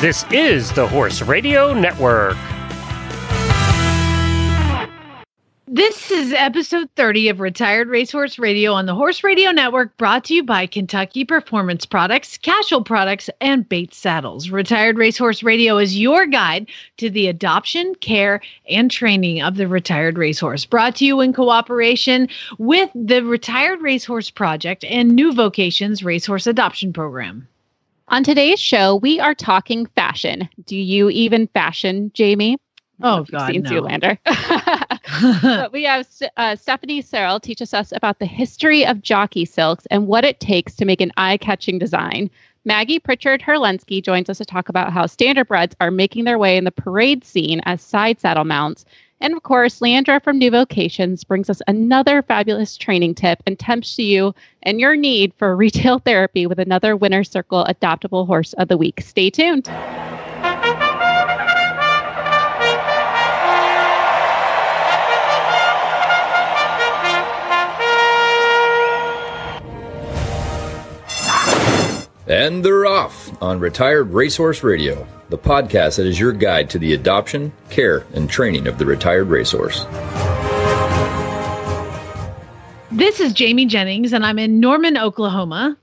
This is the Horse Radio Network. This is episode 30 of Retired Racehorse Radio on the Horse Radio Network, brought to you by Kentucky Performance Products, Casual Products, and Bates Saddles. Retired Racehorse Radio is your guide to the adoption, care, and training of the retired racehorse. Brought to you in cooperation with the Retired Racehorse Project and New Vocations Racehorse Adoption Program. On today's show, we are talking fashion. Do you even fashion, Jamie? Oh, God, seen no. Zoolander. but we have uh, Stephanie Searle teaches us about the history of jockey silks and what it takes to make an eye-catching design. Maggie Pritchard Herlensky joins us to talk about how standardbreds are making their way in the parade scene as side saddle mounts. And of course, Leandra from New Vocations brings us another fabulous training tip and tempts you and your need for retail therapy with another Winner Circle adoptable horse of the week. Stay tuned. And they're off on Retired Racehorse Radio, the podcast that is your guide to the adoption, care, and training of the retired racehorse. This is Jamie Jennings, and I'm in Norman, Oklahoma.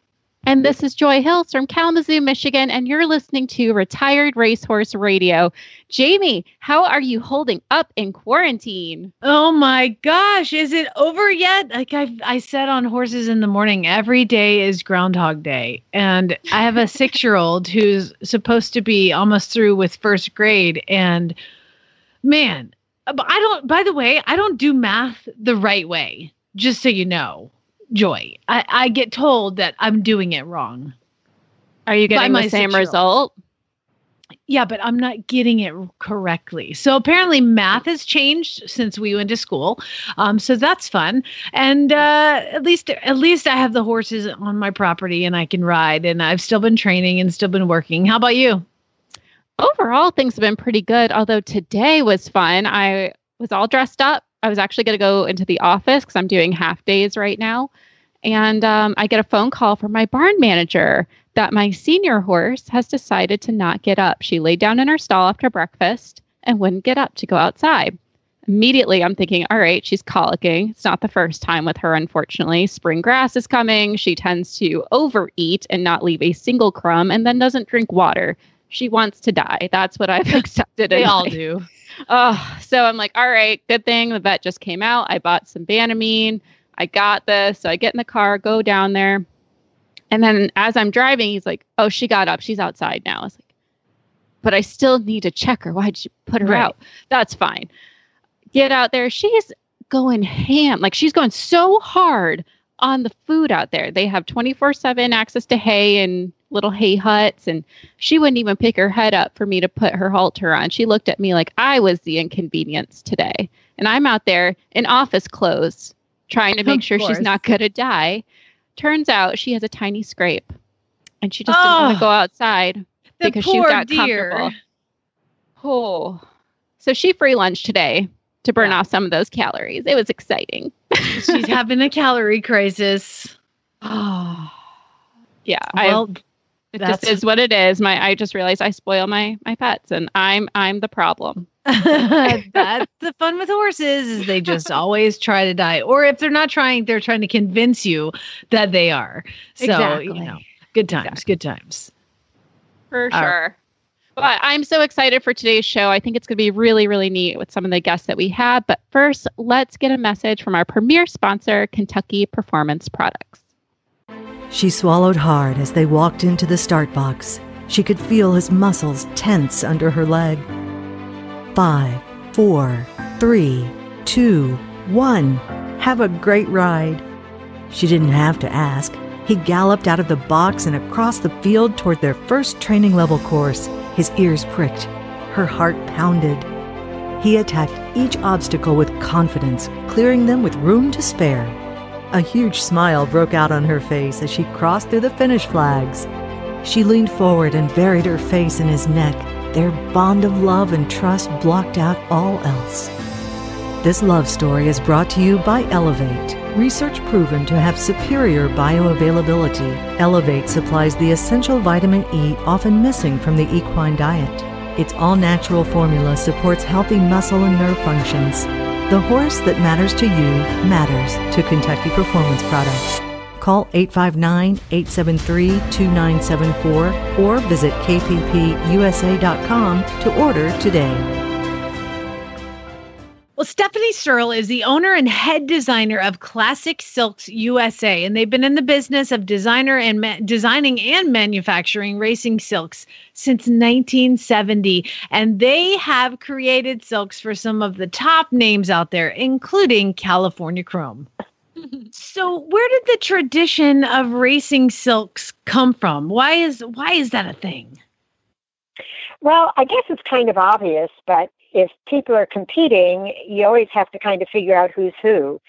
And this is Joy Hills from Kalamazoo, Michigan, and you're listening to Retired Racehorse Radio. Jamie, how are you holding up in quarantine? Oh my gosh, is it over yet? Like I I said on horses in the morning, every day is Groundhog Day, and I have a 6-year-old who's supposed to be almost through with first grade and man, but I don't by the way, I don't do math the right way. Just so you know. Joy. I, I get told that I'm doing it wrong. Are you getting the same result? Yeah, but I'm not getting it correctly. So apparently, math has changed since we went to school. Um, so that's fun, and uh, at least at least I have the horses on my property and I can ride, and I've still been training and still been working. How about you? Overall, things have been pretty good. Although today was fun. I was all dressed up. I was actually going to go into the office because I'm doing half days right now. And um, I get a phone call from my barn manager that my senior horse has decided to not get up. She laid down in her stall after breakfast and wouldn't get up to go outside. Immediately, I'm thinking, all right, she's colicking. It's not the first time with her, unfortunately. Spring grass is coming. She tends to overeat and not leave a single crumb and then doesn't drink water. She wants to die. That's what I've accepted. They all life. do. Oh, so I'm like, all right, good thing the vet just came out. I bought some Banamine. I got this. So I get in the car, go down there. And then as I'm driving, he's like, oh, she got up. She's outside now. I was like, but I still need to check her. Why'd you put her Right. out? That's fine. Get out there. She's going ham. Like she's going so hard on the food out there. They have 24 7 access to hay and little hay huts. And she wouldn't even pick her head up for me to put her halter on. She looked at me like I was the inconvenience today. And I'm out there in office clothes trying to make Of sure course. she's not going to die. Turns out she has a tiny scrape and she just didn't want Oh, to go outside because she got dear. comfortable. Oh, so she free lunch today to burn Yeah. off some of those calories. It was exciting. She's having a calorie crisis. Oh, yeah. I, Well, it that's- just is what it is. My I just realized I spoil my my pets, and I'm I'm the problem. that's the fun with horses is they just always try to die or if they're not trying they're trying to convince you that they are so you know good times Exactly. good times For All right. sure. But I'm so excited for today's show. I think it's going to be really, really neat with some of the guests that we have. But first, let's get a message from our premier sponsor, Kentucky Performance Products. She swallowed hard as they walked into the start box. She could feel his muscles tense under her leg. Five, four, three, two, one. Have a great ride. She didn't have to ask. He galloped out of the box and across the field toward their first training level course. His ears pricked. Her heart pounded. He attacked each obstacle with confidence, clearing them with room to spare. A huge smile broke out on her face as she crossed through the finish flags. She leaned forward and buried her face in his neck. Their bond of love and trust blocked out all else. This love story is brought to you by Elevate. Research proven to have superior bioavailability. Elevate supplies the essential vitamin E often missing from the equine diet. Its all natural formula supports healthy muscle and nerve functions. The horse that matters to you matters to Kentucky Performance Products. Call 859 873 2974 or visit kppusa.com to order today. Stephanie Searle is the owner and head designer of Classic Silks USA, and they've been in the business of designer and ma- designing and manufacturing racing silks since 1970. And they have created silks for some of the top names out there, including California Chrome. so, where did the tradition of racing silks come from? Why is why is that a thing? Well, I guess it's kind of obvious, but if people are competing, you always have to kind of figure out who's who.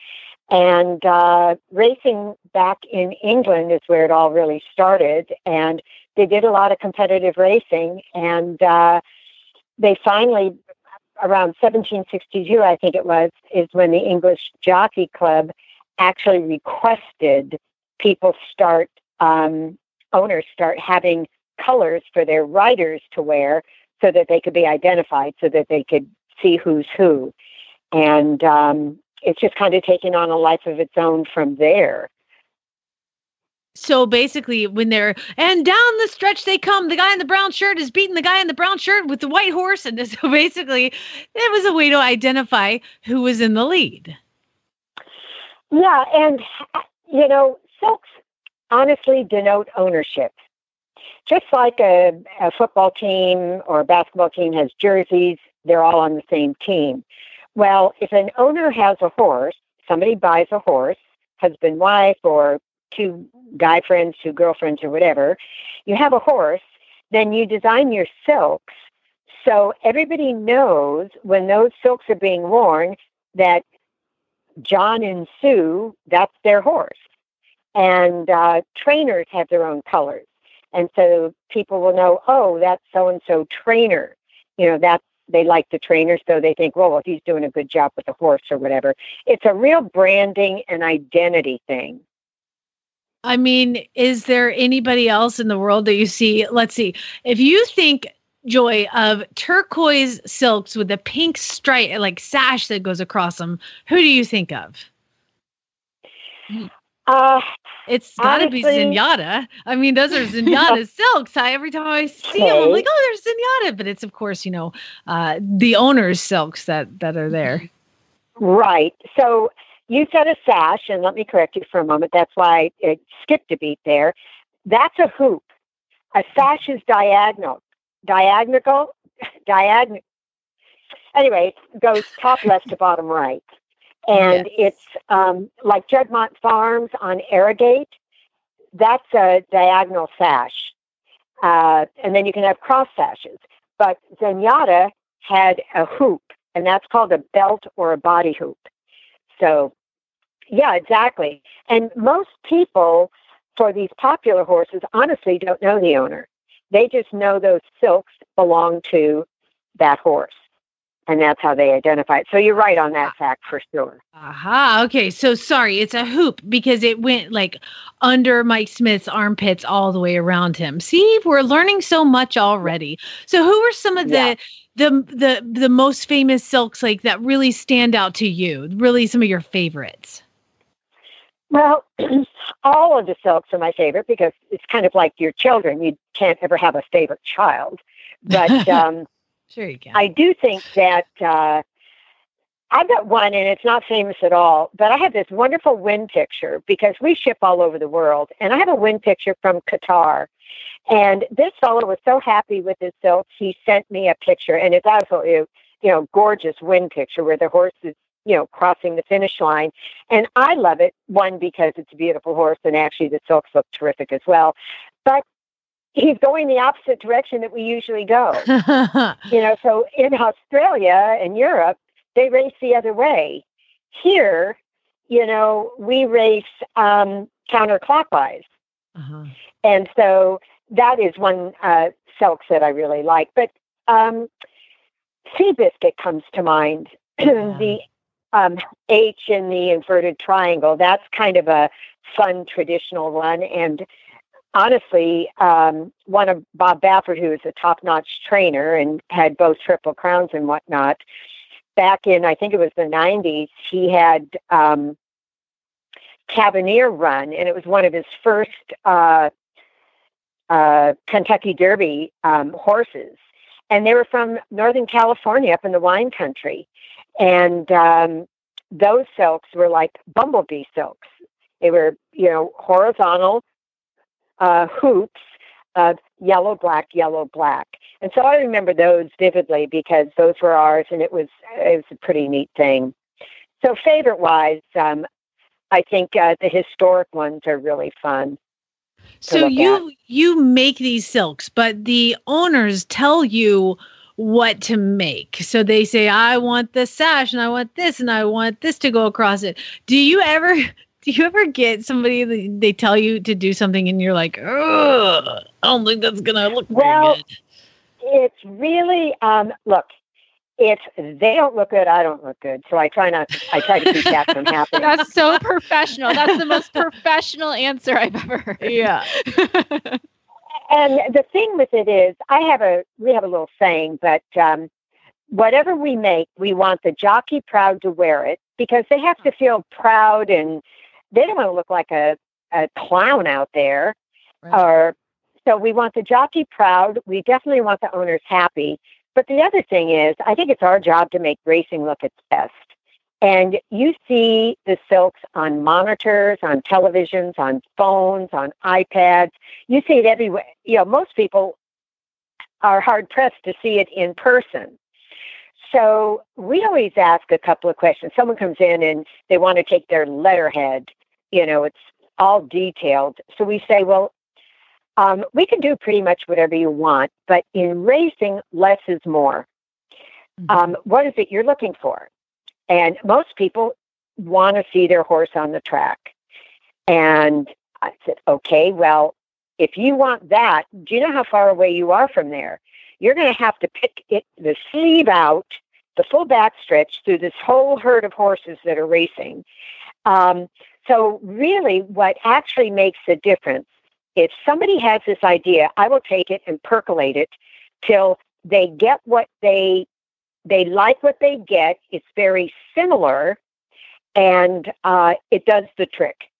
And uh, racing back in England is where it all really started. And they did a lot of competitive racing. And uh, they finally, around 1762, I think it was, is when the English Jockey Club actually requested people start, um, owners start having colors for their riders to wear so that they could be identified, so that they could see who's who. And um, it's just kind of taking on a life of its own from there. So basically, when they're and down the stretch they come, the guy in the brown shirt is beating the guy in the brown shirt with the white horse, and so basically, it was a way to identify who was in the lead. Yeah, and you know, silks honestly denote ownership just like a, a football team or a basketball team has jerseys, they're all on the same team. Well, if an owner has a horse, somebody buys a horse, husband, wife, or two guy friends, two girlfriends, or whatever, you have a horse, then you design your silks so everybody knows when those silks are being worn that John and Sue, that's their horse. And uh, trainers have their own colors. And so people will know, oh, that's so and so trainer. You know, that's they like the trainer, so they think, well, well, he's doing a good job with the horse or whatever. It's a real branding and identity thing. I mean, is there anybody else in the world that you see? Let's see. If you think joy of turquoise silks with a pink stripe like sash that goes across them, who do you think of? Uh, it's got to be Zenyatta. I mean, those are Zenyatta silks. I, every time I see them, I'm like, oh, there's Zenyatta. But it's, of course, you know, uh, the owner's silks that, that are there. Right. So you said a sash, and let me correct you for a moment. That's why it skipped a beat there. That's a hoop. A sash is diagonal. Diagonal? Diagonal. Anyway, goes top left to bottom right and it's um, like Juddmonte Farms on Arrogate. That's a diagonal sash, uh, and then you can have cross sashes. But Zenyatta had a hoop, and that's called a belt or a body hoop. So, yeah, exactly. And most people for these popular horses honestly don't know the owner. They just know those silks belong to that horse and that's how they identify it. So you're right on that fact for sure. Aha. Okay. So sorry, it's a hoop because it went like under Mike Smith's armpits all the way around him. See, we're learning so much already. So who are some of the yeah. the the the most famous silks like that really stand out to you? Really some of your favorites? Well, all of the silks are my favorite because it's kind of like your children. You can't ever have a favorite child. But um Sure, you can. I do think that uh, I've got one, and it's not famous at all, but I have this wonderful wind picture because we ship all over the world, and I have a wind picture from Qatar. And this fellow was so happy with his silk, he sent me a picture, and it's absolutely, you know, gorgeous wind picture where the horse is, you know, crossing the finish line. And I love it, one, because it's a beautiful horse, and actually the silks look terrific as well. But he's going the opposite direction that we usually go. you know, so in Australia and Europe, they race the other way. Here, you know, we race um, counterclockwise. Uh-huh. And so that is one uh, silk that I really like. But um, Seabiscuit comes to mind. Yeah. the um, H in the inverted triangle. That's kind of a fun traditional one. And honestly, um, one of Bob Baffert, who is a top notch trainer and had both Triple Crowns and whatnot, back in, I think it was the 90s, he had um, Cavonnier run, and it was one of his first uh, uh, Kentucky Derby um, horses. And they were from Northern California up in the wine country. And um, those silks were like bumblebee silks. They were, you know, horizontal uh, hoops of yellow, black, yellow, black. And so I remember those vividly because those were ours, and it was it was a pretty neat thing. So favorite wise, um, I think uh, the historic ones are really fun. So you at. you make these silks, but the owners tell you what to make. So they say, I want this sash and I want this and I want this to go across it. Do you ever do you ever get somebody that they tell you to do something and you're like, oh, I don't think that's gonna look well, It's really um look, if they don't look good, I don't look good. So I try not. I try to keep that from happening. That's so professional. That's the most professional answer I've ever heard. Yeah. and the thing with it is, I have a we have a little saying, but um, whatever we make, we want the jockey proud to wear it because they have to feel proud and they don't want to look like a a clown out there, right. or so we want the jockey proud. We definitely want the owners happy but the other thing is, I think it's our job to make racing look its best. And you see the silks on monitors, on televisions, on phones, on iPads. You see it everywhere. You know, most people are hard pressed to see it in person. So we always ask a couple of questions. Someone comes in and they want to take their letterhead, you know, it's all detailed. So we say, well, um, we can do pretty much whatever you want, but in racing, less is more. Mm-hmm. Um, what is it you're looking for? And most people want to see their horse on the track. And I said, okay, well, if you want that, do you know how far away you are from there? You're going to have to pick it, the sleeve out, the full back stretch through this whole herd of horses that are racing. Um, so, really, what actually makes a difference if somebody has this idea, I will take it and percolate it till they get what they they like what they get. It's very similar, and uh, it does the trick.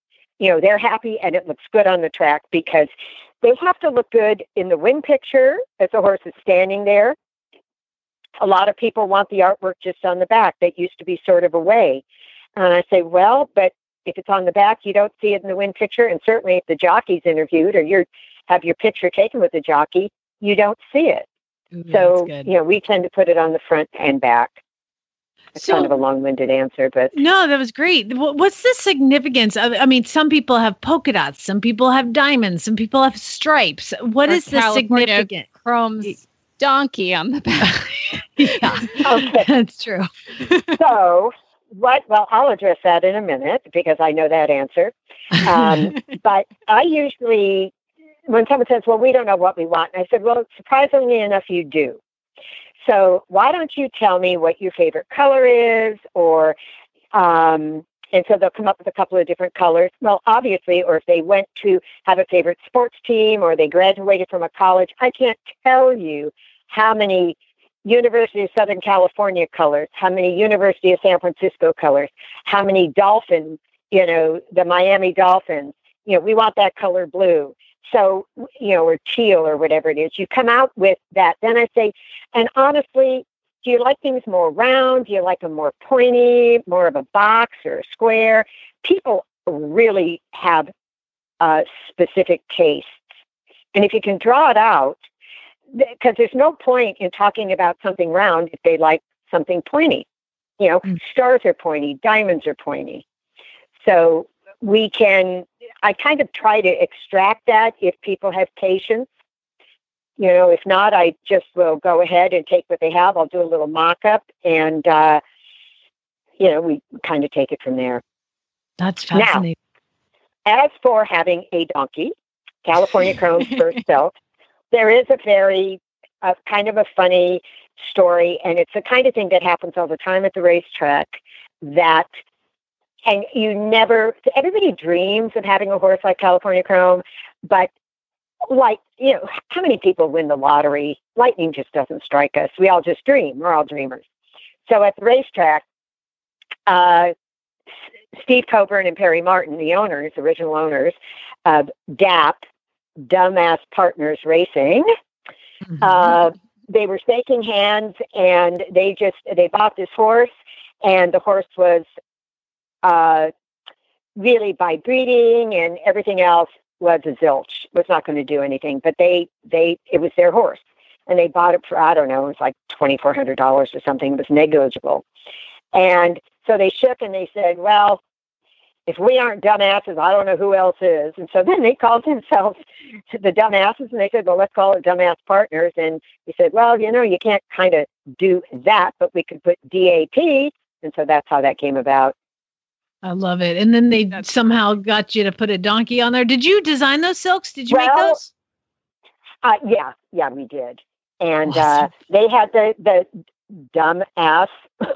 You know, they're happy and it looks good on the track because they have to look good in the wing picture as the horse is standing there. A lot of people want the artwork just on the back that used to be sort of away. And I say, well, but if it's on the back, you don't see it in the win picture. And certainly if the jockey's interviewed or you have your picture taken with the jockey, you don't see it. Ooh, so, you know, we tend to put it on the front and back. It's so, kind of a long-winded answer, but no, that was great. What's the significance? Of, I mean, some people have polka dots, some people have diamonds, some people have stripes. What is the significance? Chrome's donkey on the back. yeah, okay, that's true. so what? Well, I'll address that in a minute because I know that answer. Um, but I usually, when someone says, "Well, we don't know what we want," I said, "Well, surprisingly enough, you do." So why don't you tell me what your favorite color is, or um, and so they'll come up with a couple of different colors. Well, obviously, or if they went to have a favorite sports team or they graduated from a college, I can't tell you how many University of Southern California colors, how many University of San Francisco colors, how many Dolphins, you know, the Miami Dolphins, you know, we want that color blue. So, you know, or teal or whatever it is. You come out with that. Then I say, and honestly, do you like things more round? Do you like them more pointy, more of a box or a square? People really have uh, specific tastes. And if you can draw it out, because there's no point in talking about something round if they like something pointy. You know, mm. stars are pointy, diamonds are pointy. So we can, I kind of try to extract that if people have patience. You know, if not, I just will go ahead and take what they have. I'll do a little mock up and, uh, you know, we kind of take it from there. That's fascinating. Now, as for having a donkey, California Chrome's first silk, there is a very uh, kind of a funny story, and it's the kind of thing that happens all the time at the racetrack. that and you never everybody dreams of having a horse like California Chrome, but like you know, how many people win the lottery? Lightning just doesn't strike us. We all just dream. We're all dreamers. So at the racetrack, uh, Steve Coburn and Perry Martin, the owners, original owners of DAP, Dumbass Partners Racing, mm-hmm. uh, they were shaking hands and they just they bought this horse and the horse was uh, really by breeding and everything else was a zilch was not going to do anything but they they it was their horse. And they bought it for i don't know it was like $2400 or something it was negligible. And so they shook and they said well if we aren't dumbasses, I don't know who else is. And so then they called themselves the dumbasses and they said, well, let's call it dumbass partners. And he said, well, you know, you can't kind of do that, but we could put DAP. And so that's how that came about. I love it. And then they somehow got you to put a donkey on there. Did you design those silks? Did you well, make those? Uh, yeah, yeah, we did. And uh, awesome. uh, they had the the dumb ass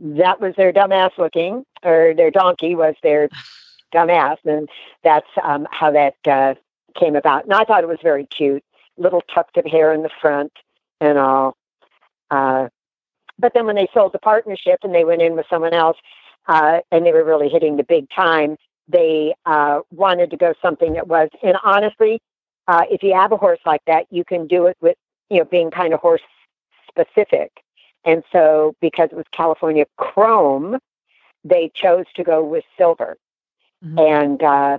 that was their dumbass looking, or their donkey was their dumbass, and that's um, how that uh, came about. And I thought it was very cute, little tucked in hair in the front and all. Uh, but then when they sold the partnership and they went in with someone else, uh, and they were really hitting the big time, they uh, wanted to go something that was. And honestly, uh, if you have a horse like that, you can do it with you know being kind of horse specific. And so, because it was California Chrome, they chose to go with silver. Mm-hmm. And uh,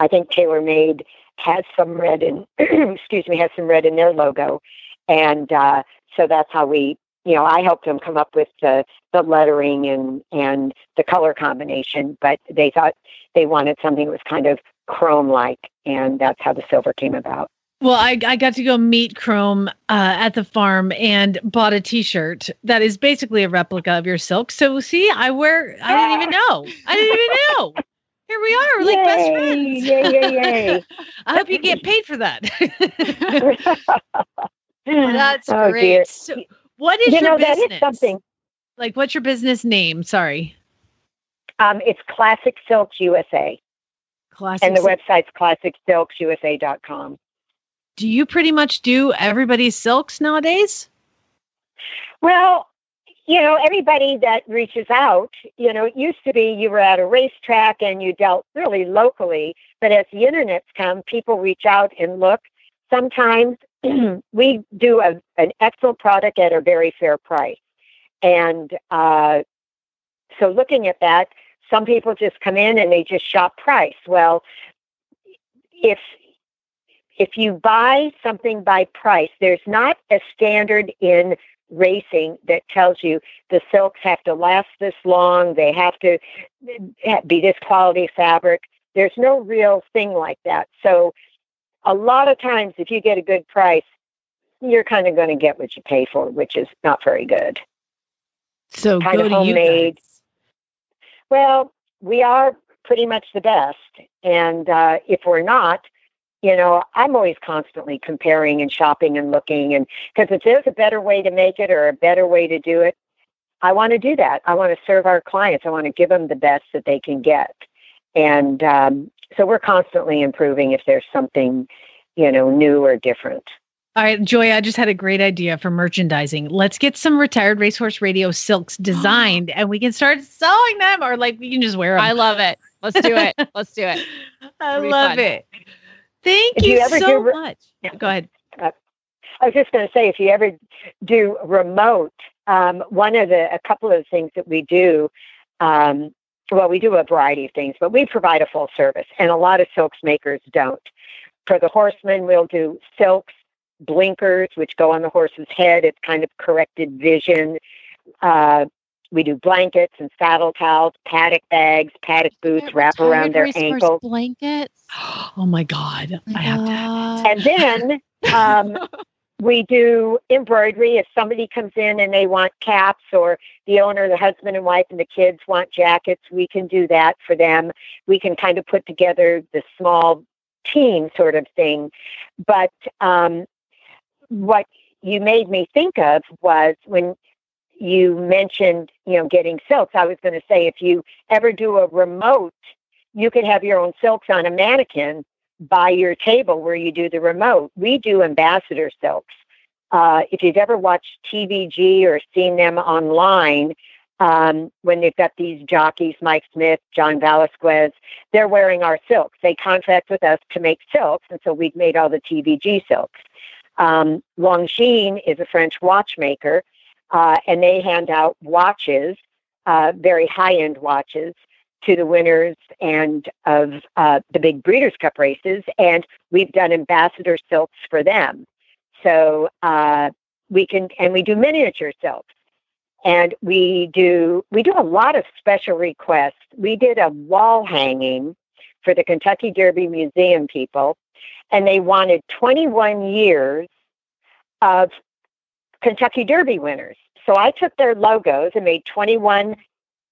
I think TaylorMade has some red in, excuse me, has some red in their logo. And uh, so that's how we, you know, I helped them come up with the, the lettering and, and the color combination, but they thought they wanted something that was kind of chrome like. And that's how the silver came about. Well, I, I got to go meet Chrome uh, at the farm and bought a T-shirt that is basically a replica of your silk. So see, I wear. I didn't even know. I didn't even know. Here we are, we're like best friends. Yay, yay, yay. I hope you get paid for that. That's oh, great. Dear. So, what is you your know, business? That is something. Like, what's your business name? Sorry. Um, it's Classic Silks USA. Classic. And the website's classicsilksusa.com do you pretty much do everybody's silks nowadays? Well, you know, everybody that reaches out, you know, it used to be you were at a racetrack and you dealt really locally, but as the internet's come, people reach out and look. Sometimes we do a, an excellent product at a very fair price. And uh, so looking at that, some people just come in and they just shop price. Well, if if you buy something by price, there's not a standard in racing that tells you the silks have to last this long, they have to be this quality fabric. There's no real thing like that. So, a lot of times, if you get a good price, you're kind of going to get what you pay for, which is not very good. So, kind of homemade. Well, we are pretty much the best. And uh, if we're not, you know, I'm always constantly comparing and shopping and looking. And because if there's a better way to make it or a better way to do it, I want to do that. I want to serve our clients. I want to give them the best that they can get. And um, so we're constantly improving if there's something, you know, new or different. All right, Joy, I just had a great idea for merchandising. Let's get some retired racehorse radio silks designed and we can start selling them or like we can just wear them. I love it. Let's do it. Let's do it. I love fun. it. Thank if you, you so much. Yeah. Go ahead. Uh, I was just going to say, if you ever do remote, um, one of the, a couple of the things that we do, um, well, we do a variety of things, but we provide a full service, and a lot of silks makers don't. For the horsemen, we'll do silks, blinkers, which go on the horse's head. It's kind of corrected vision. Uh, we do blankets and saddle towels, paddock bags, paddock boots, wrap around their ankles. Blankets. Oh my God. Oh my I have to. And then um, we do embroidery. If somebody comes in and they want caps or the owner, the husband and wife and the kids want jackets, we can do that for them. We can kind of put together the small team sort of thing. But um, what you made me think of was when you mentioned, you know, getting silks. I was going to say if you ever do a remote, you could have your own silks on a mannequin by your table where you do the remote. We do ambassador silks. Uh, if you've ever watched TVG or seen them online, um, when they've got these jockeys, Mike Smith, John Velazquez, they're wearing our silks. They contract with us to make silks, and so we've made all the TVG silks. Um, is a French watchmaker, uh, and they hand out watches, uh, very high end watches, to the winners and of uh, the big Breeders' Cup races, and we've done ambassador silks for them. So uh, we can, and we do miniature silks, and we do we do a lot of special requests. We did a wall hanging for the Kentucky Derby Museum people, and they wanted 21 years of Kentucky Derby winners. So I took their logos and made 21,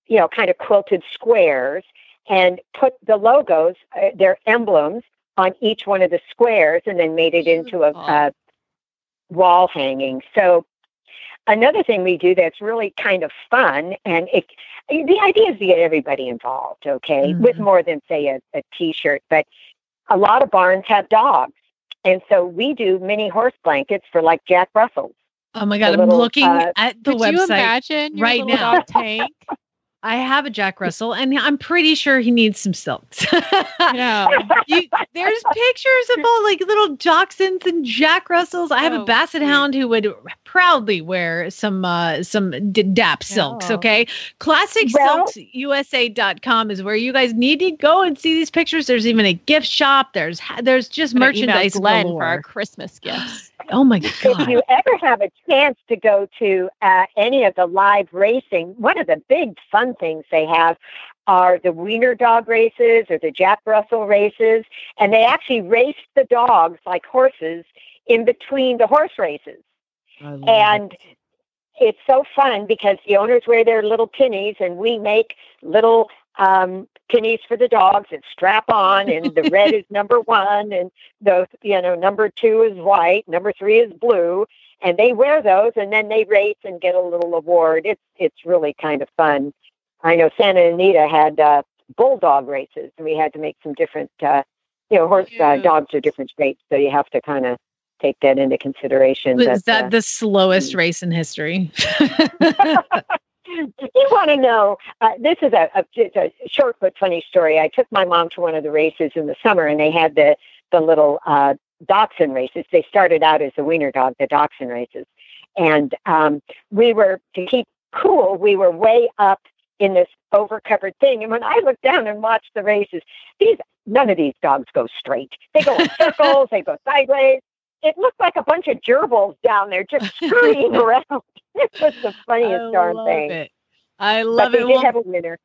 you know, kind of quilted squares and put the logos, uh, their emblems, on each one of the squares and then made it into a, a wall hanging. So another thing we do that's really kind of fun and it, the idea is to get everybody involved okay mm-hmm. with more than say a, a t-shirt but a lot of barns have dogs and so we do mini horse blankets for like jack russells oh my god i'm looking uh, at the could website you imagine right now tank I have a Jack Russell, and I'm pretty sure he needs some silks. yeah. You, there's pictures of all like little Dachshunds and Jack Russells. I have oh, a Basset Hound who would proudly wear some uh, some D- DAP silks. Oh. Okay, ClassicSilksUSA.com is where you guys need to go and see these pictures. There's even a gift shop. There's there's just merchandise Glenn for our Christmas gifts. Oh my God. If you ever have a chance to go to uh, any of the live racing, one of the big fun things they have are the wiener dog races or the Jack Russell races. And they actually race the dogs like horses in between the horse races. And it. it's so fun because the owners wear their little pennies and we make little um, pennies for the dogs and strap on, and the red is number one, and the you know number two is white, number three is blue, and they wear those, and then they race and get a little award. It's it's really kind of fun. I know Santa Anita had uh, bulldog races, and we had to make some different, uh, you know, horse uh, dogs are different shapes, so you have to kind of take that into consideration. Was that uh, the slowest race in history? if you want to know, uh, this is a, a, a, short but funny story. I took my mom to one of the races in the summer, and they had the the little uh, dachshund races. They started out as a wiener dog, the dachshund races, and um, we were to keep cool. We were way up in this overcovered thing, and when I looked down and watched the races, these none of these dogs go straight. They go in circles. they go sideways. It looked like a bunch of gerbils down there just scurrying around. it was the funniest darn thing. It. I love but they it. Did well, have a winner.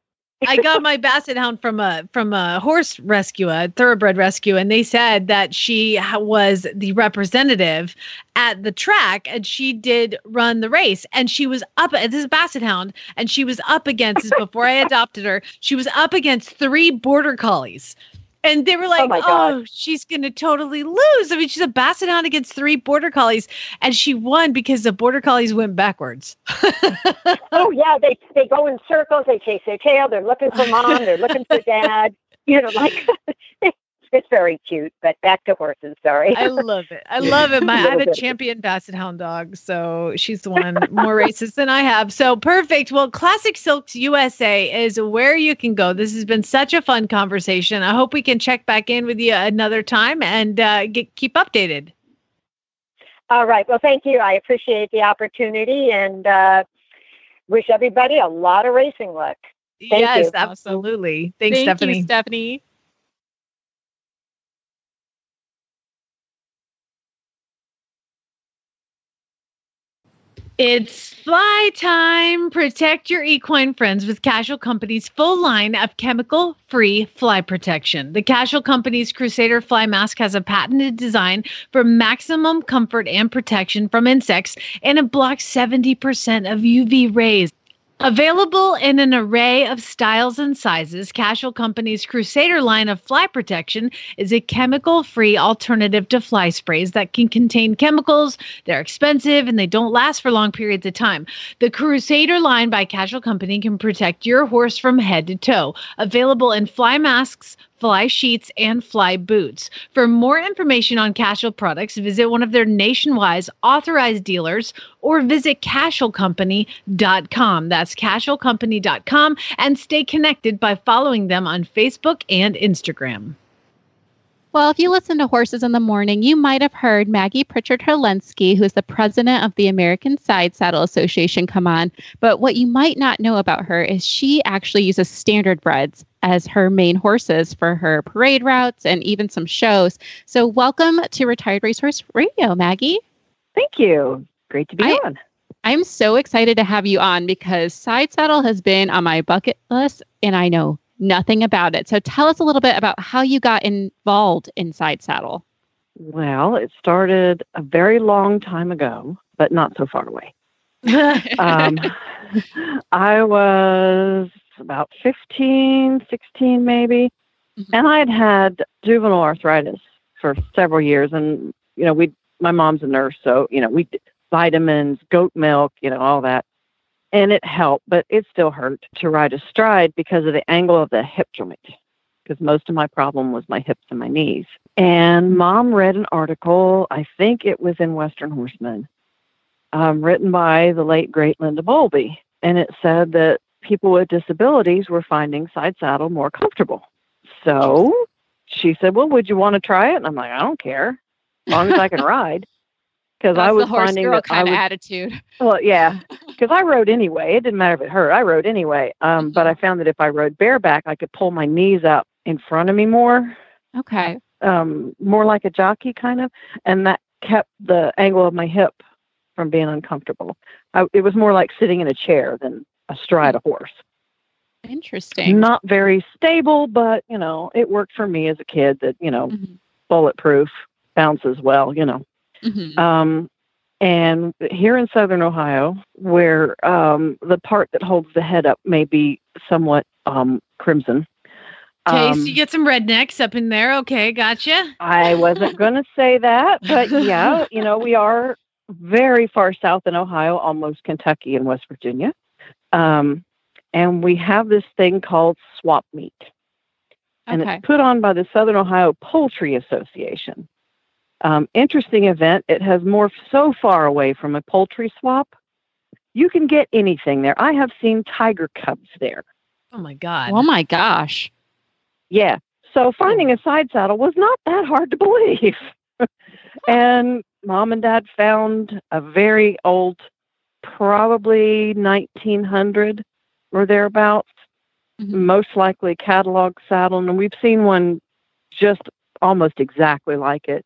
I got my basset hound from a from a horse rescue, a thoroughbred rescue, and they said that she was the representative at the track, and she did run the race, and she was up. This is a basset hound, and she was up against before I adopted her. She was up against three border collies and they were like, "Oh, oh she's going to totally lose." I mean, she's a basset hound against three border collies, and she won because the border collies went backwards. oh yeah, they they go in circles. They chase their tail. They're looking for mom. They're looking for dad. You know, like it's very cute. But back to horses. Sorry. I love it. I love it. My I have a champion basset hound dog, so she's won more races than I have. So perfect. Well, Classic Silks USA is where you can go. This has been such a fun conversation. I hope we can check back in with you another time and uh, get keep updated. All right. Well, thank you. I appreciate the opportunity and uh, wish everybody a lot of racing luck. Thank yes, you. absolutely. Thanks, Thank Stephanie. You, Stephanie. It's fly time. Protect your equine friends with Casual Company's full line of chemical free fly protection. The Casual Company's Crusader Fly Mask has a patented design for maximum comfort and protection from insects, and it blocks 70% of UV rays. Available in an array of styles and sizes, Casual Company's Crusader line of fly protection is a chemical free alternative to fly sprays that can contain chemicals. They're expensive and they don't last for long periods of time. The Crusader line by Casual Company can protect your horse from head to toe. Available in fly masks, fly sheets, and fly boots. For more information on Casual products, visit one of their nationwide authorized dealers or visit casualcompany.com. That's casualcompany.com and stay connected by following them on Facebook and Instagram. Well, if you listen to Horses in the Morning, you might have heard Maggie Pritchard Herlensky, who's the president of the American Side Saddle Association, come on. But what you might not know about her is she actually uses standard breds as her main horses for her parade routes and even some shows. So, welcome to Retired Racehorse Radio, Maggie. Thank you. Great to be I, on. I'm so excited to have you on because Side Saddle has been on my bucket list and I know nothing about it. So tell us a little bit about how you got involved in Side Saddle. Well, it started a very long time ago, but not so far away. um, I was about 15, 16 maybe, mm-hmm. and I'd had juvenile arthritis for several years. And, you know, we, my mom's a nurse, so, you know, we vitamins, goat milk, you know, all that and it helped, but it still hurt to ride a stride because of the angle of the hip joint. Because most of my problem was my hips and my knees. And mom read an article, I think it was in Western Horseman, um, written by the late great Linda Bowlby. And it said that people with disabilities were finding side saddle more comfortable. So she said, Well, would you want to try it? And I'm like, I don't care, as long as I can ride because I was the horse finding girl that kind I of attitude. Well, yeah, because I rode anyway. It didn't matter if it hurt. I rode anyway. Um, but I Mm-hmm. found that if I rode bareback, I could pull my knees up in front of me more, Okay. um, more like a jockey kind of, and that kept the angle of my hip from being uncomfortable. I, it was more like sitting in a chair than astride a horse. Interesting. Not very stable, but you know, it worked for me as a kid. That you know, Mhm. bulletproof, bounces well. You know. Mhm. Um, and here in southern Ohio, where um, the part that holds the head up may be somewhat um, crimson. Okay, um, so you get some rednecks up in there. Okay, gotcha. I wasn't going to say that, but yeah, you know, we are very far south in Ohio, almost Kentucky and West Virginia. Um, and we have this thing called swap meet. And Okay. it's put on by the Southern Ohio Poultry Association. Um, interesting event. It has morphed so far away from a poultry swap. You can get anything there. I have seen tiger cubs there. Oh my god. Oh my gosh. Yeah. So finding a side saddle was not that hard to believe. and mom and dad found a very old, probably 1900 or thereabouts, Mhm. most likely catalog saddle. And we've seen one just almost exactly like it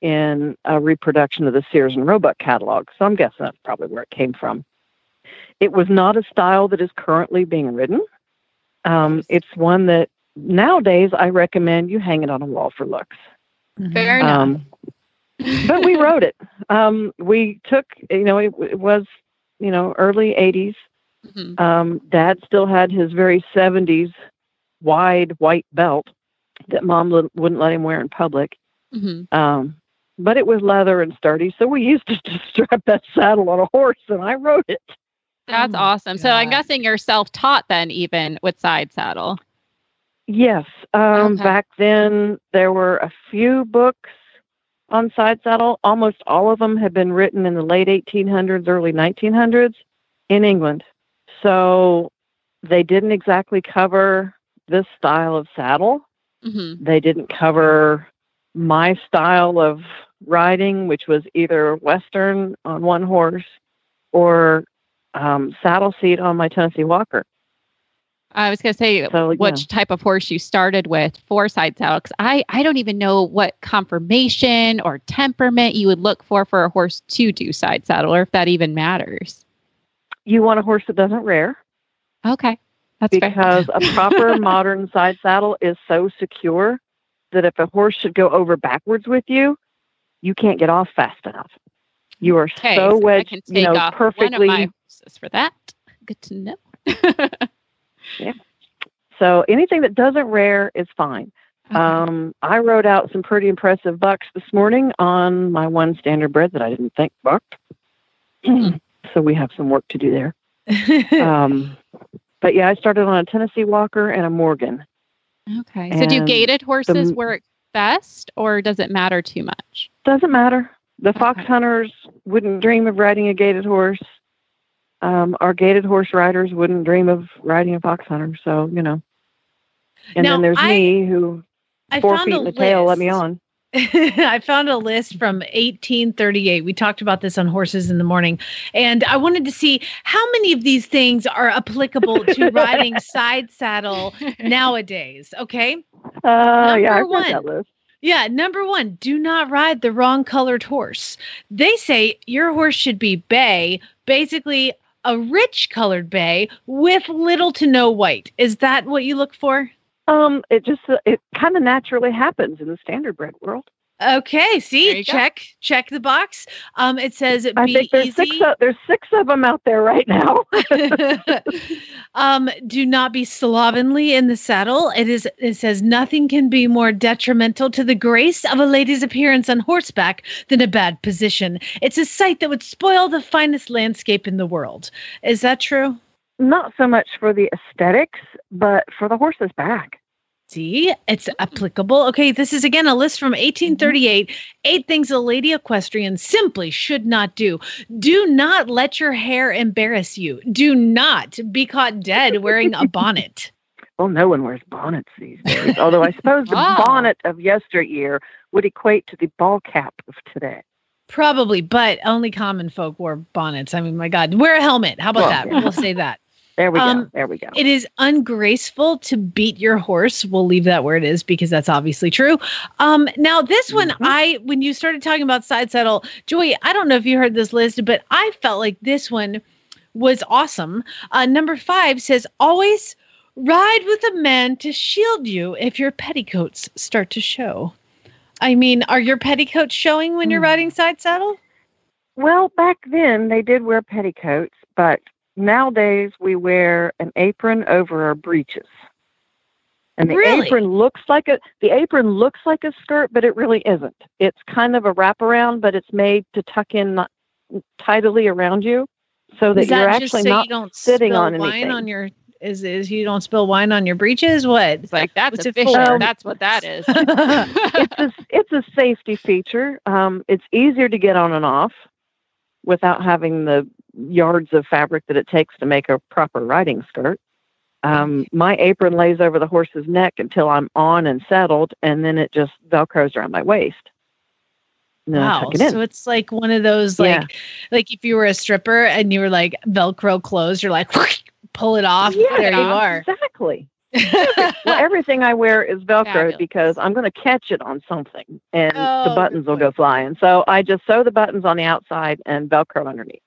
in a reproduction of the Sears and Roebuck catalog. So I'm guessing that's probably where it came from. It was not a style that is currently being ridden. Um, it's one that nowadays I recommend you hang it on a wall for looks. Fair enough. Um, but we wrote it. Um, we took, you know, it, it was, you know, early 80s. Mhm. Um, Dad still had his very 70s wide white belt that mom l- wouldn't let him wear in public. Mhm. Um, but it was leather and sturdy, so we used to just strap that saddle on a horse, and I rode it. That's Oh my awesome. So I'm guessing you're self-taught then, even with side saddle. Yes. Um, Okay. Back then, there were a few books on side saddle. Almost all of them had been written in the late 1800s, early 1900s in England. So they didn't exactly cover this style of saddle. hmm They didn't cover my style of riding, which was either Western on one horse or um, saddle seat on my Tennessee Walker. I was going to say So, yeah. which type of horse you started with for side saddle because I, I don't even know what conformation or temperament you would look for for a horse to do side saddle or if that even matters. You want a horse that doesn't rear. Okay. That's because a proper modern side saddle is so secure that if a horse should go over backwards with you, you can't get off fast enough. You are Okay, so I wedged, you know, perfectly. one of my horses for that. Good to know. So anything that doesn't rear is fine. Okay. Um, I wrote out some pretty impressive bucks this morning on my one standard bred that I didn't think bucked. so we have some work to do there. Um, but yeah, I started on a Tennessee Walker and a Morgan. okay. So do and gated horses the- work best, or does it matter too much? Doesn't matter. The fox hunters wouldn't dream of riding a gated horse. Um, our gated horse riders wouldn't dream of riding a fox hunter. So you know. And Now, then there's I- me who I four found feet in the tail let me on. I found a list from 1838. We talked about this on Horses in the Morning. And I wanted to see how many of these things are applicable to riding side saddle nowadays. Okay. Uh, yeah, got one. that list. Yeah. Number one, do not ride the wrong colored horse. They say your horse should be bay, basically a rich colored bay with little to no white. Is that what you look for? Um, it just it kind of naturally happens in the standard bred world. Okay, see, you go. check check the box. Um, it says I think there's easy. six. Of, there's six of them out there right now. um, do not be slovenly in the saddle. It is. It says nothing can be more detrimental to the grace of a lady's appearance on horseback than a bad position. It's a sight that would spoil the finest landscape in the world. Is that true? Not so much for the aesthetics, but for the horse's back. See, it's applicable. Okay, this is again a list from 1838. Eight things a lady equestrian simply should not do. Do not let your hair embarrass you. Do not be caught dead wearing a bonnet. Well, no one wears bonnets these days. Although I suppose the Wow. Ah. bonnet of yesteryear would equate to the ball cap of today. Probably, but only common folk wore bonnets. I mean, my God, wear a helmet. How about Well, that? yeah. We'll say that. There we Um, go. There we go. It is ungraceful to beat your horse. We'll leave that where it is because that's obviously true. Um, now this one, Mhm. I when you started talking about side saddle, Joy, I don't know if you heard this list, but I felt like this one was awesome. Uh, number five says always ride with a man to shield you if your petticoats start to show. I mean, are your petticoats showing when you're Hmm. riding side saddle? Well, back then they did wear petticoats, but nowadays we wear an apron over our breeches. And the Really? apron looks like a the apron looks like a skirt, but it really isn't. It's kind of a wraparound, but it's made to tuck in not tidily around you, so that, Is that you're actually so not you don't sitting spill on wine anything. on your is is you don't spill wine on your breeches? What? It's like that's What's a it fisher. Um, That's what that is. it's a it's a safety feature. Um, it's easier to get on and off without having the yards of fabric that it takes to make a proper riding skirt. Um, my apron lays over the horse's neck until I'm on and settled, and then it just velcros around my waist. Wow. it. So it's like one of those like Yeah. like if you were a stripper and you were like Velcro clothes, you're like pull it off. Yeah, there you are. Exactly. well, everything I wear is Velcro Fabulous. because I'm going to catch it on something, and Oh, the buttons will go flying. So I just sew the buttons on the outside and Velcro underneath.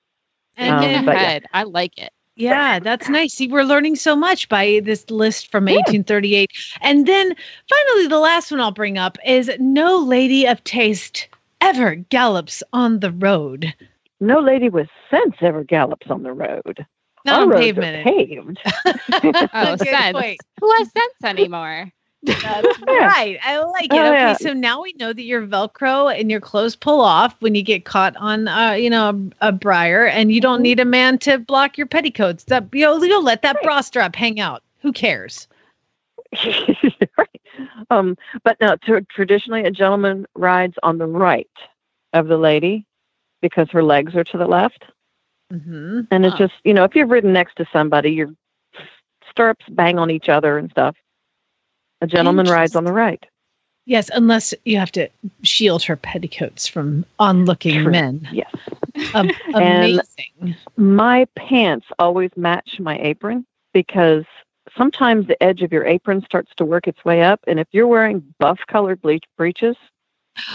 And Um, then, yeah. I like it. yeah, that's nice. See, we're learning so much by this list from 1838. And then finally, the last one I'll bring up is no lady of taste ever gallops on the road. No lady with sense ever gallops on the road. Not Our on pavement. Paved. Oh, sense. Who has sense anymore? That's right. I like it. Oh, okay, yeah. so now we know that your Velcro and your clothes pull off when you get caught on, uh, you know, a, a briar, and you don't need a man to block your petticoats. That you know, you'll let that Right. bra strap hang out. Who cares? right. Um, but now, tr traditionally a gentleman rides on the right of the lady because her legs are to the left. Mm-hmm. And it's just, you know, if you've ridden next to somebody, your stirrups bang on each other and stuff. A gentleman rides on the right. Yes, unless you have to shield her petticoats from onlooking True. men. Yes. Amazing. My pants always match my apron because sometimes the edge of your apron starts to work its way up. And if you're wearing buff colored ble- breeches,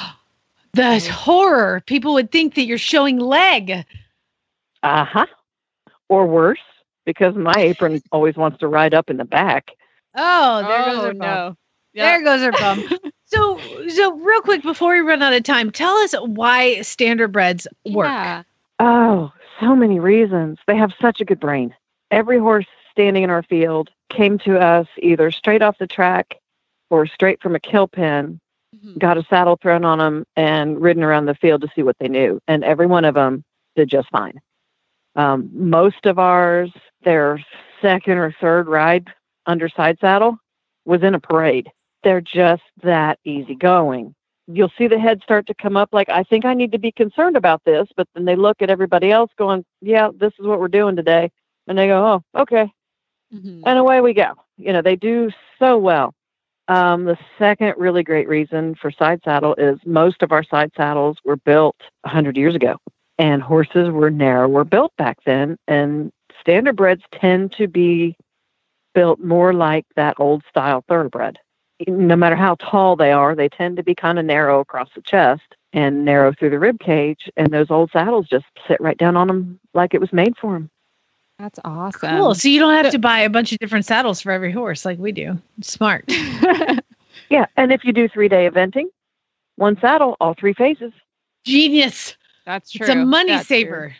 The horror. People would think that you're showing leg. uh huh, or worse, because my apron always wants to ride up in the back. Oh, there goes oh her bum. no. There goes her bum. So, so real quick before we run out of time, tell us why standardbreds work. Yeah. Oh, so many reasons. They have such a good brain. every horse standing in our field came to us either straight off the track or straight from a kill pen, Mhm. got a saddle thrown on them, and ridden around the field to see what they knew. And every one of them did just fine. Um, most of ours, their second or third ride under side saddle was in a parade. They're just that easygoing. You'll see the head start to come up like, I think I need to be concerned about this. But then they look at everybody else going, Yeah, this is what we're doing today. And they go, Oh, okay Mhm. and away we go. You know, they do so well. Um, the second really great reason for side saddle is most of our side saddles were built 100 years ago, and horses were narrower built back then. And standard standardbreds tend to be built more like that old style thoroughbred. No matter how tall they are, they tend to be kind of narrow across the chest and narrow through the rib cage. And those old saddles just sit right down on them like it was made for them. That's awesome. Cool. So you don't have to buy a bunch of different saddles for every horse like we do. Smart. Yeah, and if you do three day eventing, one saddle, all three phases. Genius. That's true. It's a money That's true. saver.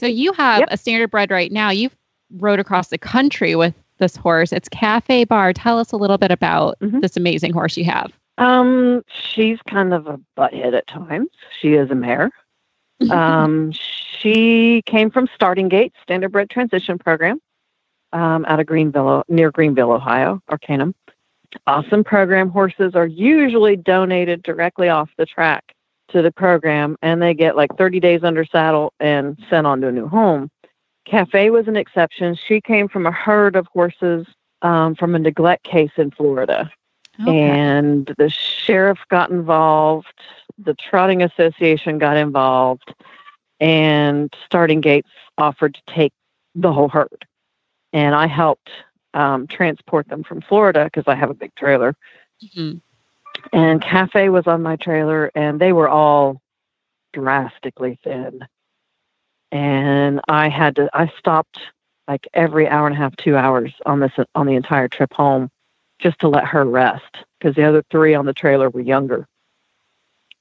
So you have Yep. a standard bred right now. You've rode across the country with this horse. It's Cafe Bar. Tell us a little bit about Mhm. this amazing horse you have. Um, she's kind of a butthead at times. She is a mare. Um, she came from Starting Gate Standardbred Transition Program um, out of Greenville, near Greenville, Ohio, or Canham. Awesome program. Horses are usually donated directly off the track to the program, and they get like 30 days under saddle and sent on to a new home. Cafe was an exception. She came from a herd of horses um, from a neglect case in Florida. And the sheriff got involved the trotting association got involved and starting gates offered to take the whole herd. And i helped um, transport them from florida because i have a big trailer. Mhm. and cafe was on my trailer and they were all drastically thin and i had to i stopped like every hour and a half two hours on this on the entire trip home just to let her rest because the other three on the trailer were younger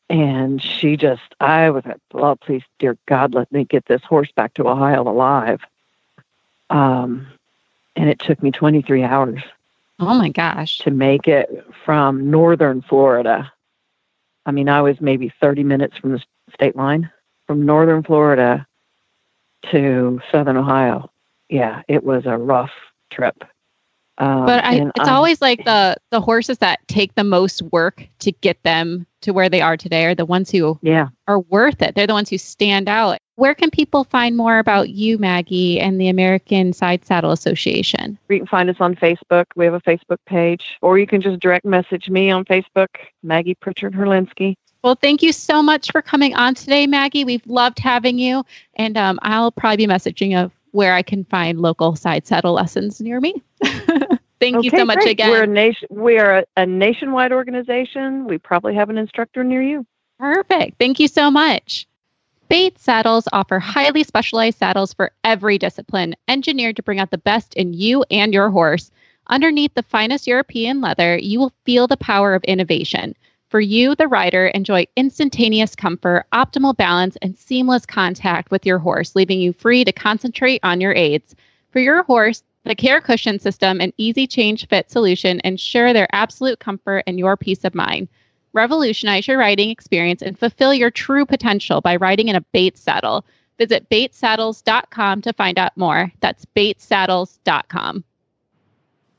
and she just i was like oh please dear god let me get this horse back to ohio alive um and it took me 23 hours Oh my gosh. to make it from northern Florida. I mean, I was maybe 30 minutes from the state line from northern Florida to southern Ohio. Yeah, it was a rough trip. Um, But I, it's I- always like the the horses that take the most work to get them to where they are today are the ones who yeah. are worth it. They're the ones who stand out. Where can people find more about you, Maggie, and the American Side Saddle Association? You can find us on Facebook. We have a Facebook page, or you can just direct message me on Facebook, Maggie Pritchard Herlinsky. Well, thank you so much for coming on today, Maggie. We've loved having you, and um, I'll probably be messaging of where I can find local side saddle lessons near me. thank you so much great. again. We're a nation. We are a, a nationwide organization. We probably have an instructor near you. Perfect. Thank you so much. Bates Saddles offer highly specialized saddles for every discipline, engineered to bring out the best in you and your horse. Underneath the finest European leather, you will feel the power of innovation. For you, the rider, enjoy instantaneous comfort, optimal balance, and seamless contact with your horse, leaving you free to concentrate on your aids. For your horse, the Care Cushion System and Easy Change Fit solution ensure their absolute comfort and your peace of mind. Revolutionize your riding experience and fulfill your true potential by riding in a Bates saddle. Visit batessaddles.com to find out more. That's batessaddles.com.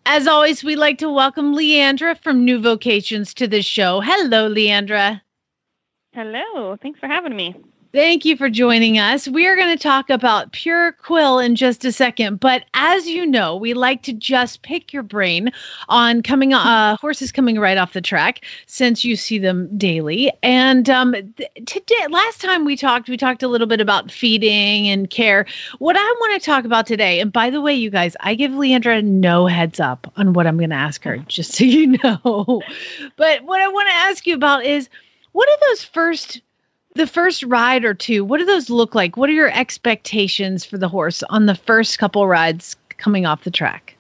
As always, we like to welcome Leandra from New Vocations to the show. Hello, Leandra. Hello. Thanks for having me. Thank you for joining us. We are going to talk about pure quill in just a second, but as you know, we like to just pick your brain on coming uh horses coming right off the track since you see them daily. And um today last time we talked, we talked a little bit about feeding and care. What I want to talk about today, and by the way, you guys, I give Leandra no heads up on what I'm going to ask her, just so you know. But what I want to ask you about is what are those first the first ride or two what do those look like what are your expectations for the horse on the first couple rides coming off the track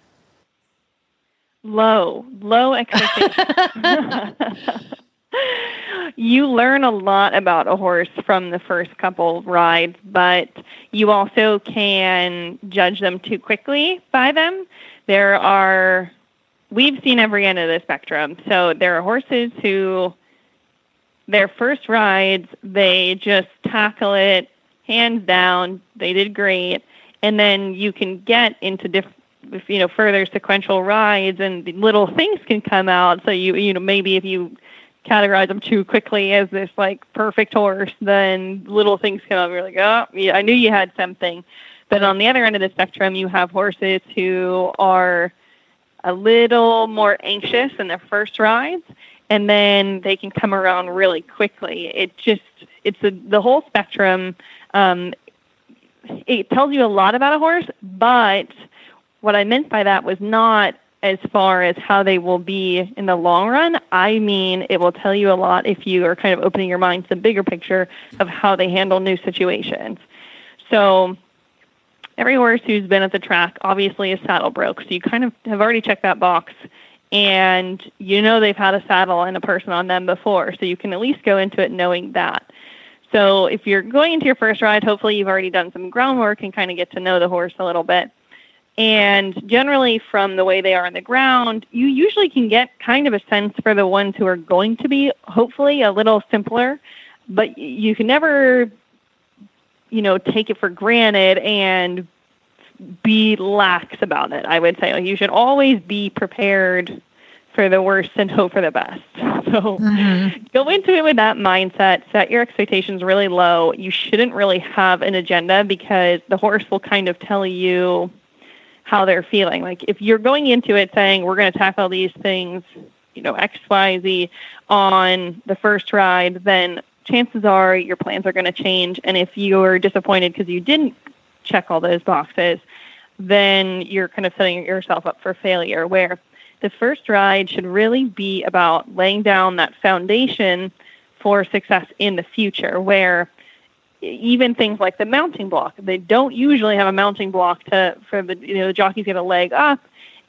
Low, low expectations. you learn a lot about a horse from the first couple rides, but you also can judge them too quickly by them. There are, we've seen every end of the spectrum. So there are horses who, their first rides, they just tackle it hands down. They did great. And then you can get into different you know further sequential rides and little things can come out so you you know maybe if you categorize them too quickly as this like perfect horse, then little things come up. You're like, oh, yeah, I knew you had something. But on the other end of the spectrum, you have horses who are a little more anxious in their first rides, and then they can come around really quickly. It just it's a, the whole spectrum. Um, it tells you a lot about a horse, but what I meant by that was not as far as how they will be in the long run. I mean, it will tell you a lot if you are kind of opening your mind to the bigger picture of how they handle new situations. So, every horse who's been at the track obviously is saddle broke. So, you kind of have already checked that box and you know they've had a saddle and a person on them before. So, you can at least go into it knowing that. So, if you're going into your first ride, hopefully you've already done some groundwork and kind of get to know the horse a little bit. And generally, from the way they are on the ground, you usually can get kind of a sense for the ones who are going to be hopefully a little simpler, but you can never, you know, take it for granted and be lax about it. I would say like you should always be prepared for the worst and hope for the best. So mm-hmm. go into it with that mindset, set your expectations really low. You shouldn't really have an agenda because the horse will kind of tell you how they're feeling. Like if you're going into it saying we're going to tackle these things, you know, X, Y, Z on the first ride, then chances are your plans are going to change. And if you're disappointed because you didn't check all those boxes, then you're kind of setting yourself up for failure. Where the first ride should really be about laying down that foundation for success in the future, where even things like the mounting block. They don't usually have a mounting block to for the you know the jockeys get a leg up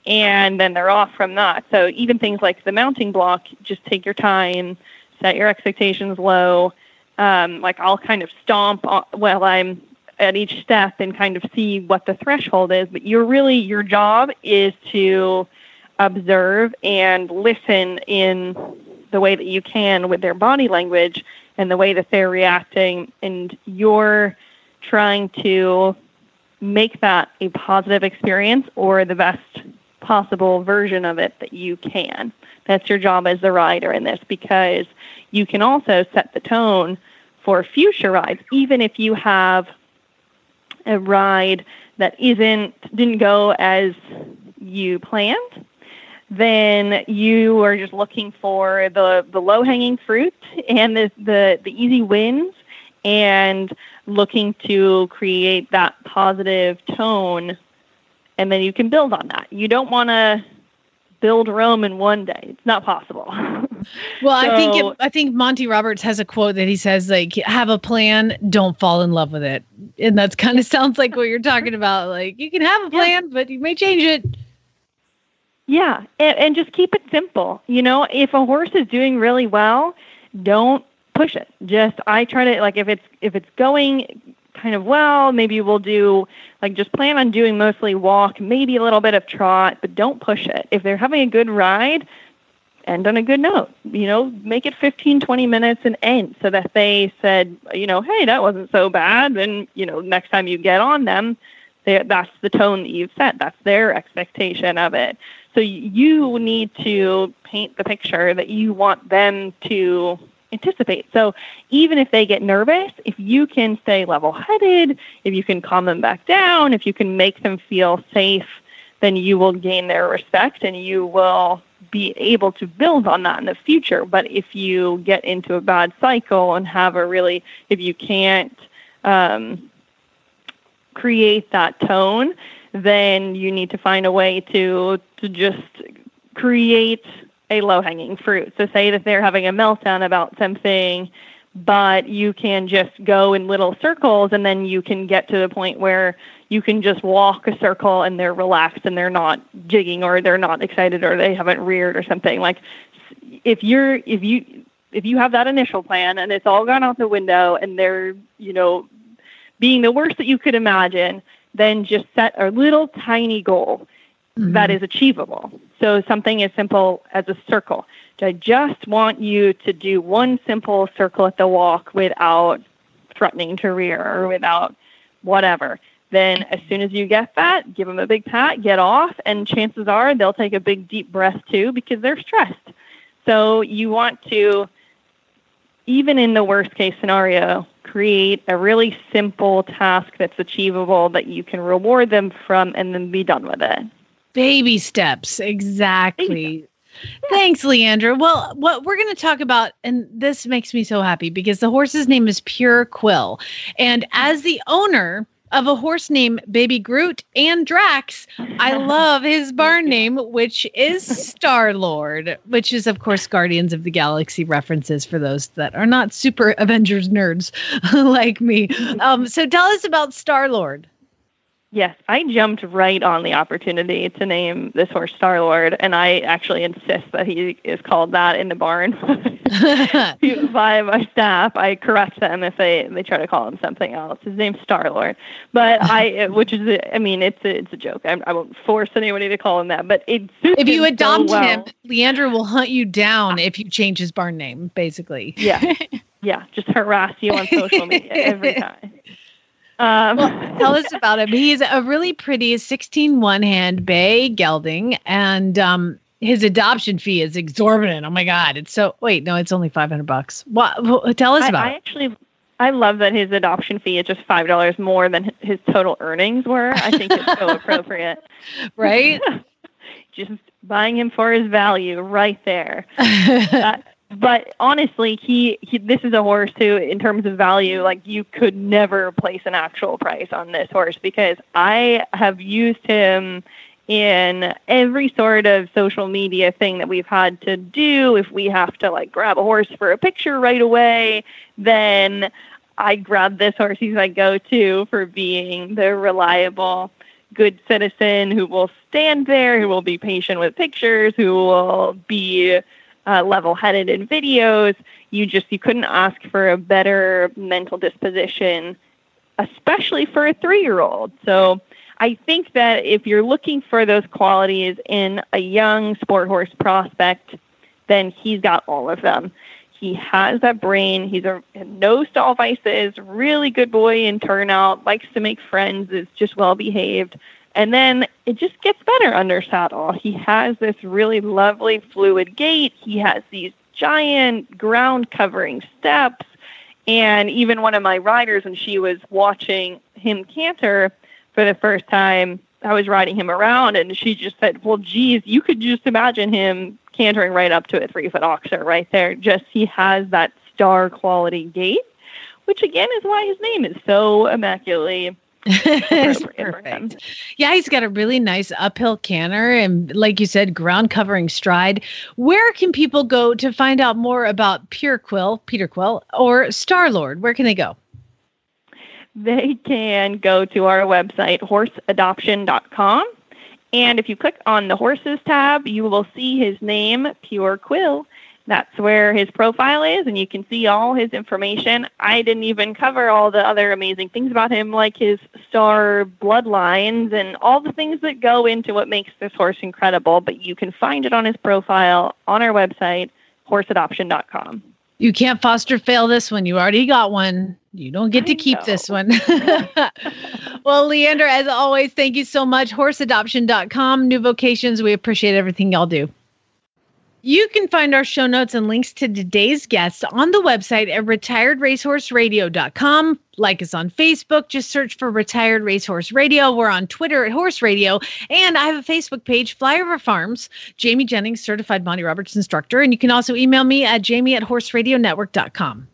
and then they're off from that. So even things like the mounting block, just take your time, set your expectations low. Um, like I'll kind of stomp while I'm at each step and kind of see what the threshold is. But you're really your job is to observe and listen in the way that you can with their body language and the way that they're reacting and you're trying to make that a positive experience or the best possible version of it that you can. That's your job as the rider in this because you can also set the tone for future rides, even if you have a ride that isn't didn't go as you planned then you are just looking for the, the low hanging fruit and the, the, the easy wins and looking to create that positive tone. And then you can build on that. You don't want to build Rome in one day. It's not possible. well, so, I think it, I think Monty Roberts has a quote that he says like have a plan, don't fall in love with it. And that's kind of sounds like what you're talking about. Like you can have a plan, yeah. but you may change it. Yeah, and, and just keep it simple. You know, if a horse is doing really well, don't push it. Just I try to like if it's if it's going kind of well, maybe we'll do like just plan on doing mostly walk, maybe a little bit of trot, but don't push it. If they're having a good ride, end on a good note. You know, make it 15, 20 minutes and end so that they said, you know, hey, that wasn't so bad. And, you know, next time you get on them, that's the tone that you've set. That's their expectation of it. So you need to paint the picture that you want them to anticipate. So even if they get nervous, if you can stay level headed, if you can calm them back down, if you can make them feel safe, then you will gain their respect and you will be able to build on that in the future. But if you get into a bad cycle and have a really, if you can't um, create that tone, then you need to find a way to to just create a low hanging fruit. So say that they're having a meltdown about something, but you can just go in little circles and then you can get to the point where you can just walk a circle and they're relaxed and they're not jigging or they're not excited or they haven't reared or something. Like if you're if you if you have that initial plan and it's all gone out the window and they're, you know, being the worst that you could imagine, then just set a little tiny goal mm-hmm. that is achievable. So something as simple as a circle. I just want you to do one simple circle at the walk without threatening to rear or without whatever. Then, as soon as you get that, give them a big pat, get off, and chances are they'll take a big deep breath too because they're stressed. So, you want to, even in the worst case scenario, create a really simple task that's achievable that you can reward them from and then be done with it. Baby steps, exactly. Steps. Thanks, Leandra. Well, what we're going to talk about, and this makes me so happy because the horse's name is Pure Quill. And as the owner of a horse named Baby Groot and Drax, I love his barn name, which is Star Lord, which is, of course, Guardians of the Galaxy references for those that are not super Avengers nerds like me. Um, so tell us about Star Lord. Yes, I jumped right on the opportunity to name this horse Star Lord, and I actually insist that he is called that in the barn by my staff. I correct them if they they try to call him something else. His name's Star Lord, but I, which is, I mean, it's a, it's a joke. I, I won't force anybody to call him that, but it. If you adopt so well. him, Leandra will hunt you down if you change his barn name. Basically, yeah, yeah, just harass you on social media every time. Um, well, tell us about him. He's a really pretty 16 one hand bay gelding, and um, his adoption fee is exorbitant. Oh my god! It's so wait, no, it's only 500 bucks. What? Tell us I, about. I actually, I love that his adoption fee is just five dollars more than his total earnings were. I think it's so appropriate. Right. just buying him for his value right there. that, but honestly, he, he this is a horse who, in terms of value, like you could never place an actual price on this horse because I have used him in every sort of social media thing that we've had to do. If we have to like grab a horse for a picture right away, then I grab this horse. He's my go-to for being the reliable, good citizen who will stand there, who will be patient with pictures, who will be uh, level-headed in videos. You just you couldn't ask for a better mental disposition, especially for a three-year-old. So I think that if you're looking for those qualities in a young sport horse prospect, then he's got all of them. He has that brain. He's a no stall vices, really good boy in turnout, likes to make friends, is just well behaved. And then it just gets better under saddle. He has this really lovely fluid gait. He has these giant ground covering steps. And even one of my riders, when she was watching him canter for the first time, I was riding him around and she just said, Well, geez, you could just imagine him cantering right up to a three foot oxer right there. Just he has that star quality gait, which again is why his name is so immaculately perfect. Yeah, he's got a really nice uphill canter and, like you said, ground covering stride. Where can people go to find out more about Pure Quill, Peter Quill, or Star Lord? Where can they go? They can go to our website, horseadoption.com. And if you click on the horses tab, you will see his name, Pure Quill that's where his profile is, and you can see all his information. I didn't even cover all the other amazing things about him, like his star bloodlines and all the things that go into what makes this horse incredible. But you can find it on his profile on our website, horseadoption.com. You can't foster fail this one. You already got one. You don't get to keep this one. well, Leandra, as always, thank you so much. Horseadoption.com, new vocations. We appreciate everything y'all do. You can find our show notes and links to today's guests on the website at retiredracehorseradio.com. Like us on Facebook, just search for Retired Racehorse Radio. We're on Twitter at Horse Radio, and I have a Facebook page, Flyover Farms, Jamie Jennings, certified Monty Roberts instructor. And you can also email me at jamie at horseradionetwork.com.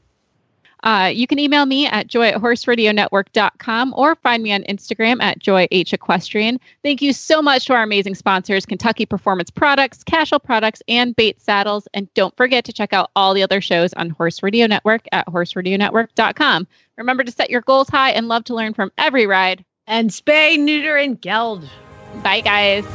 Uh, you can email me at joy at horseradionetwork.com or find me on Instagram at joy h equestrian. Thank you so much to our amazing sponsors, Kentucky Performance Products, Cashel Products, and Bates Saddles. And don't forget to check out all the other shows on Horse Radio Network at horseradionetwork.com. Remember to set your goals high and love to learn from every ride. And spay, neuter, and geld. Bye, guys.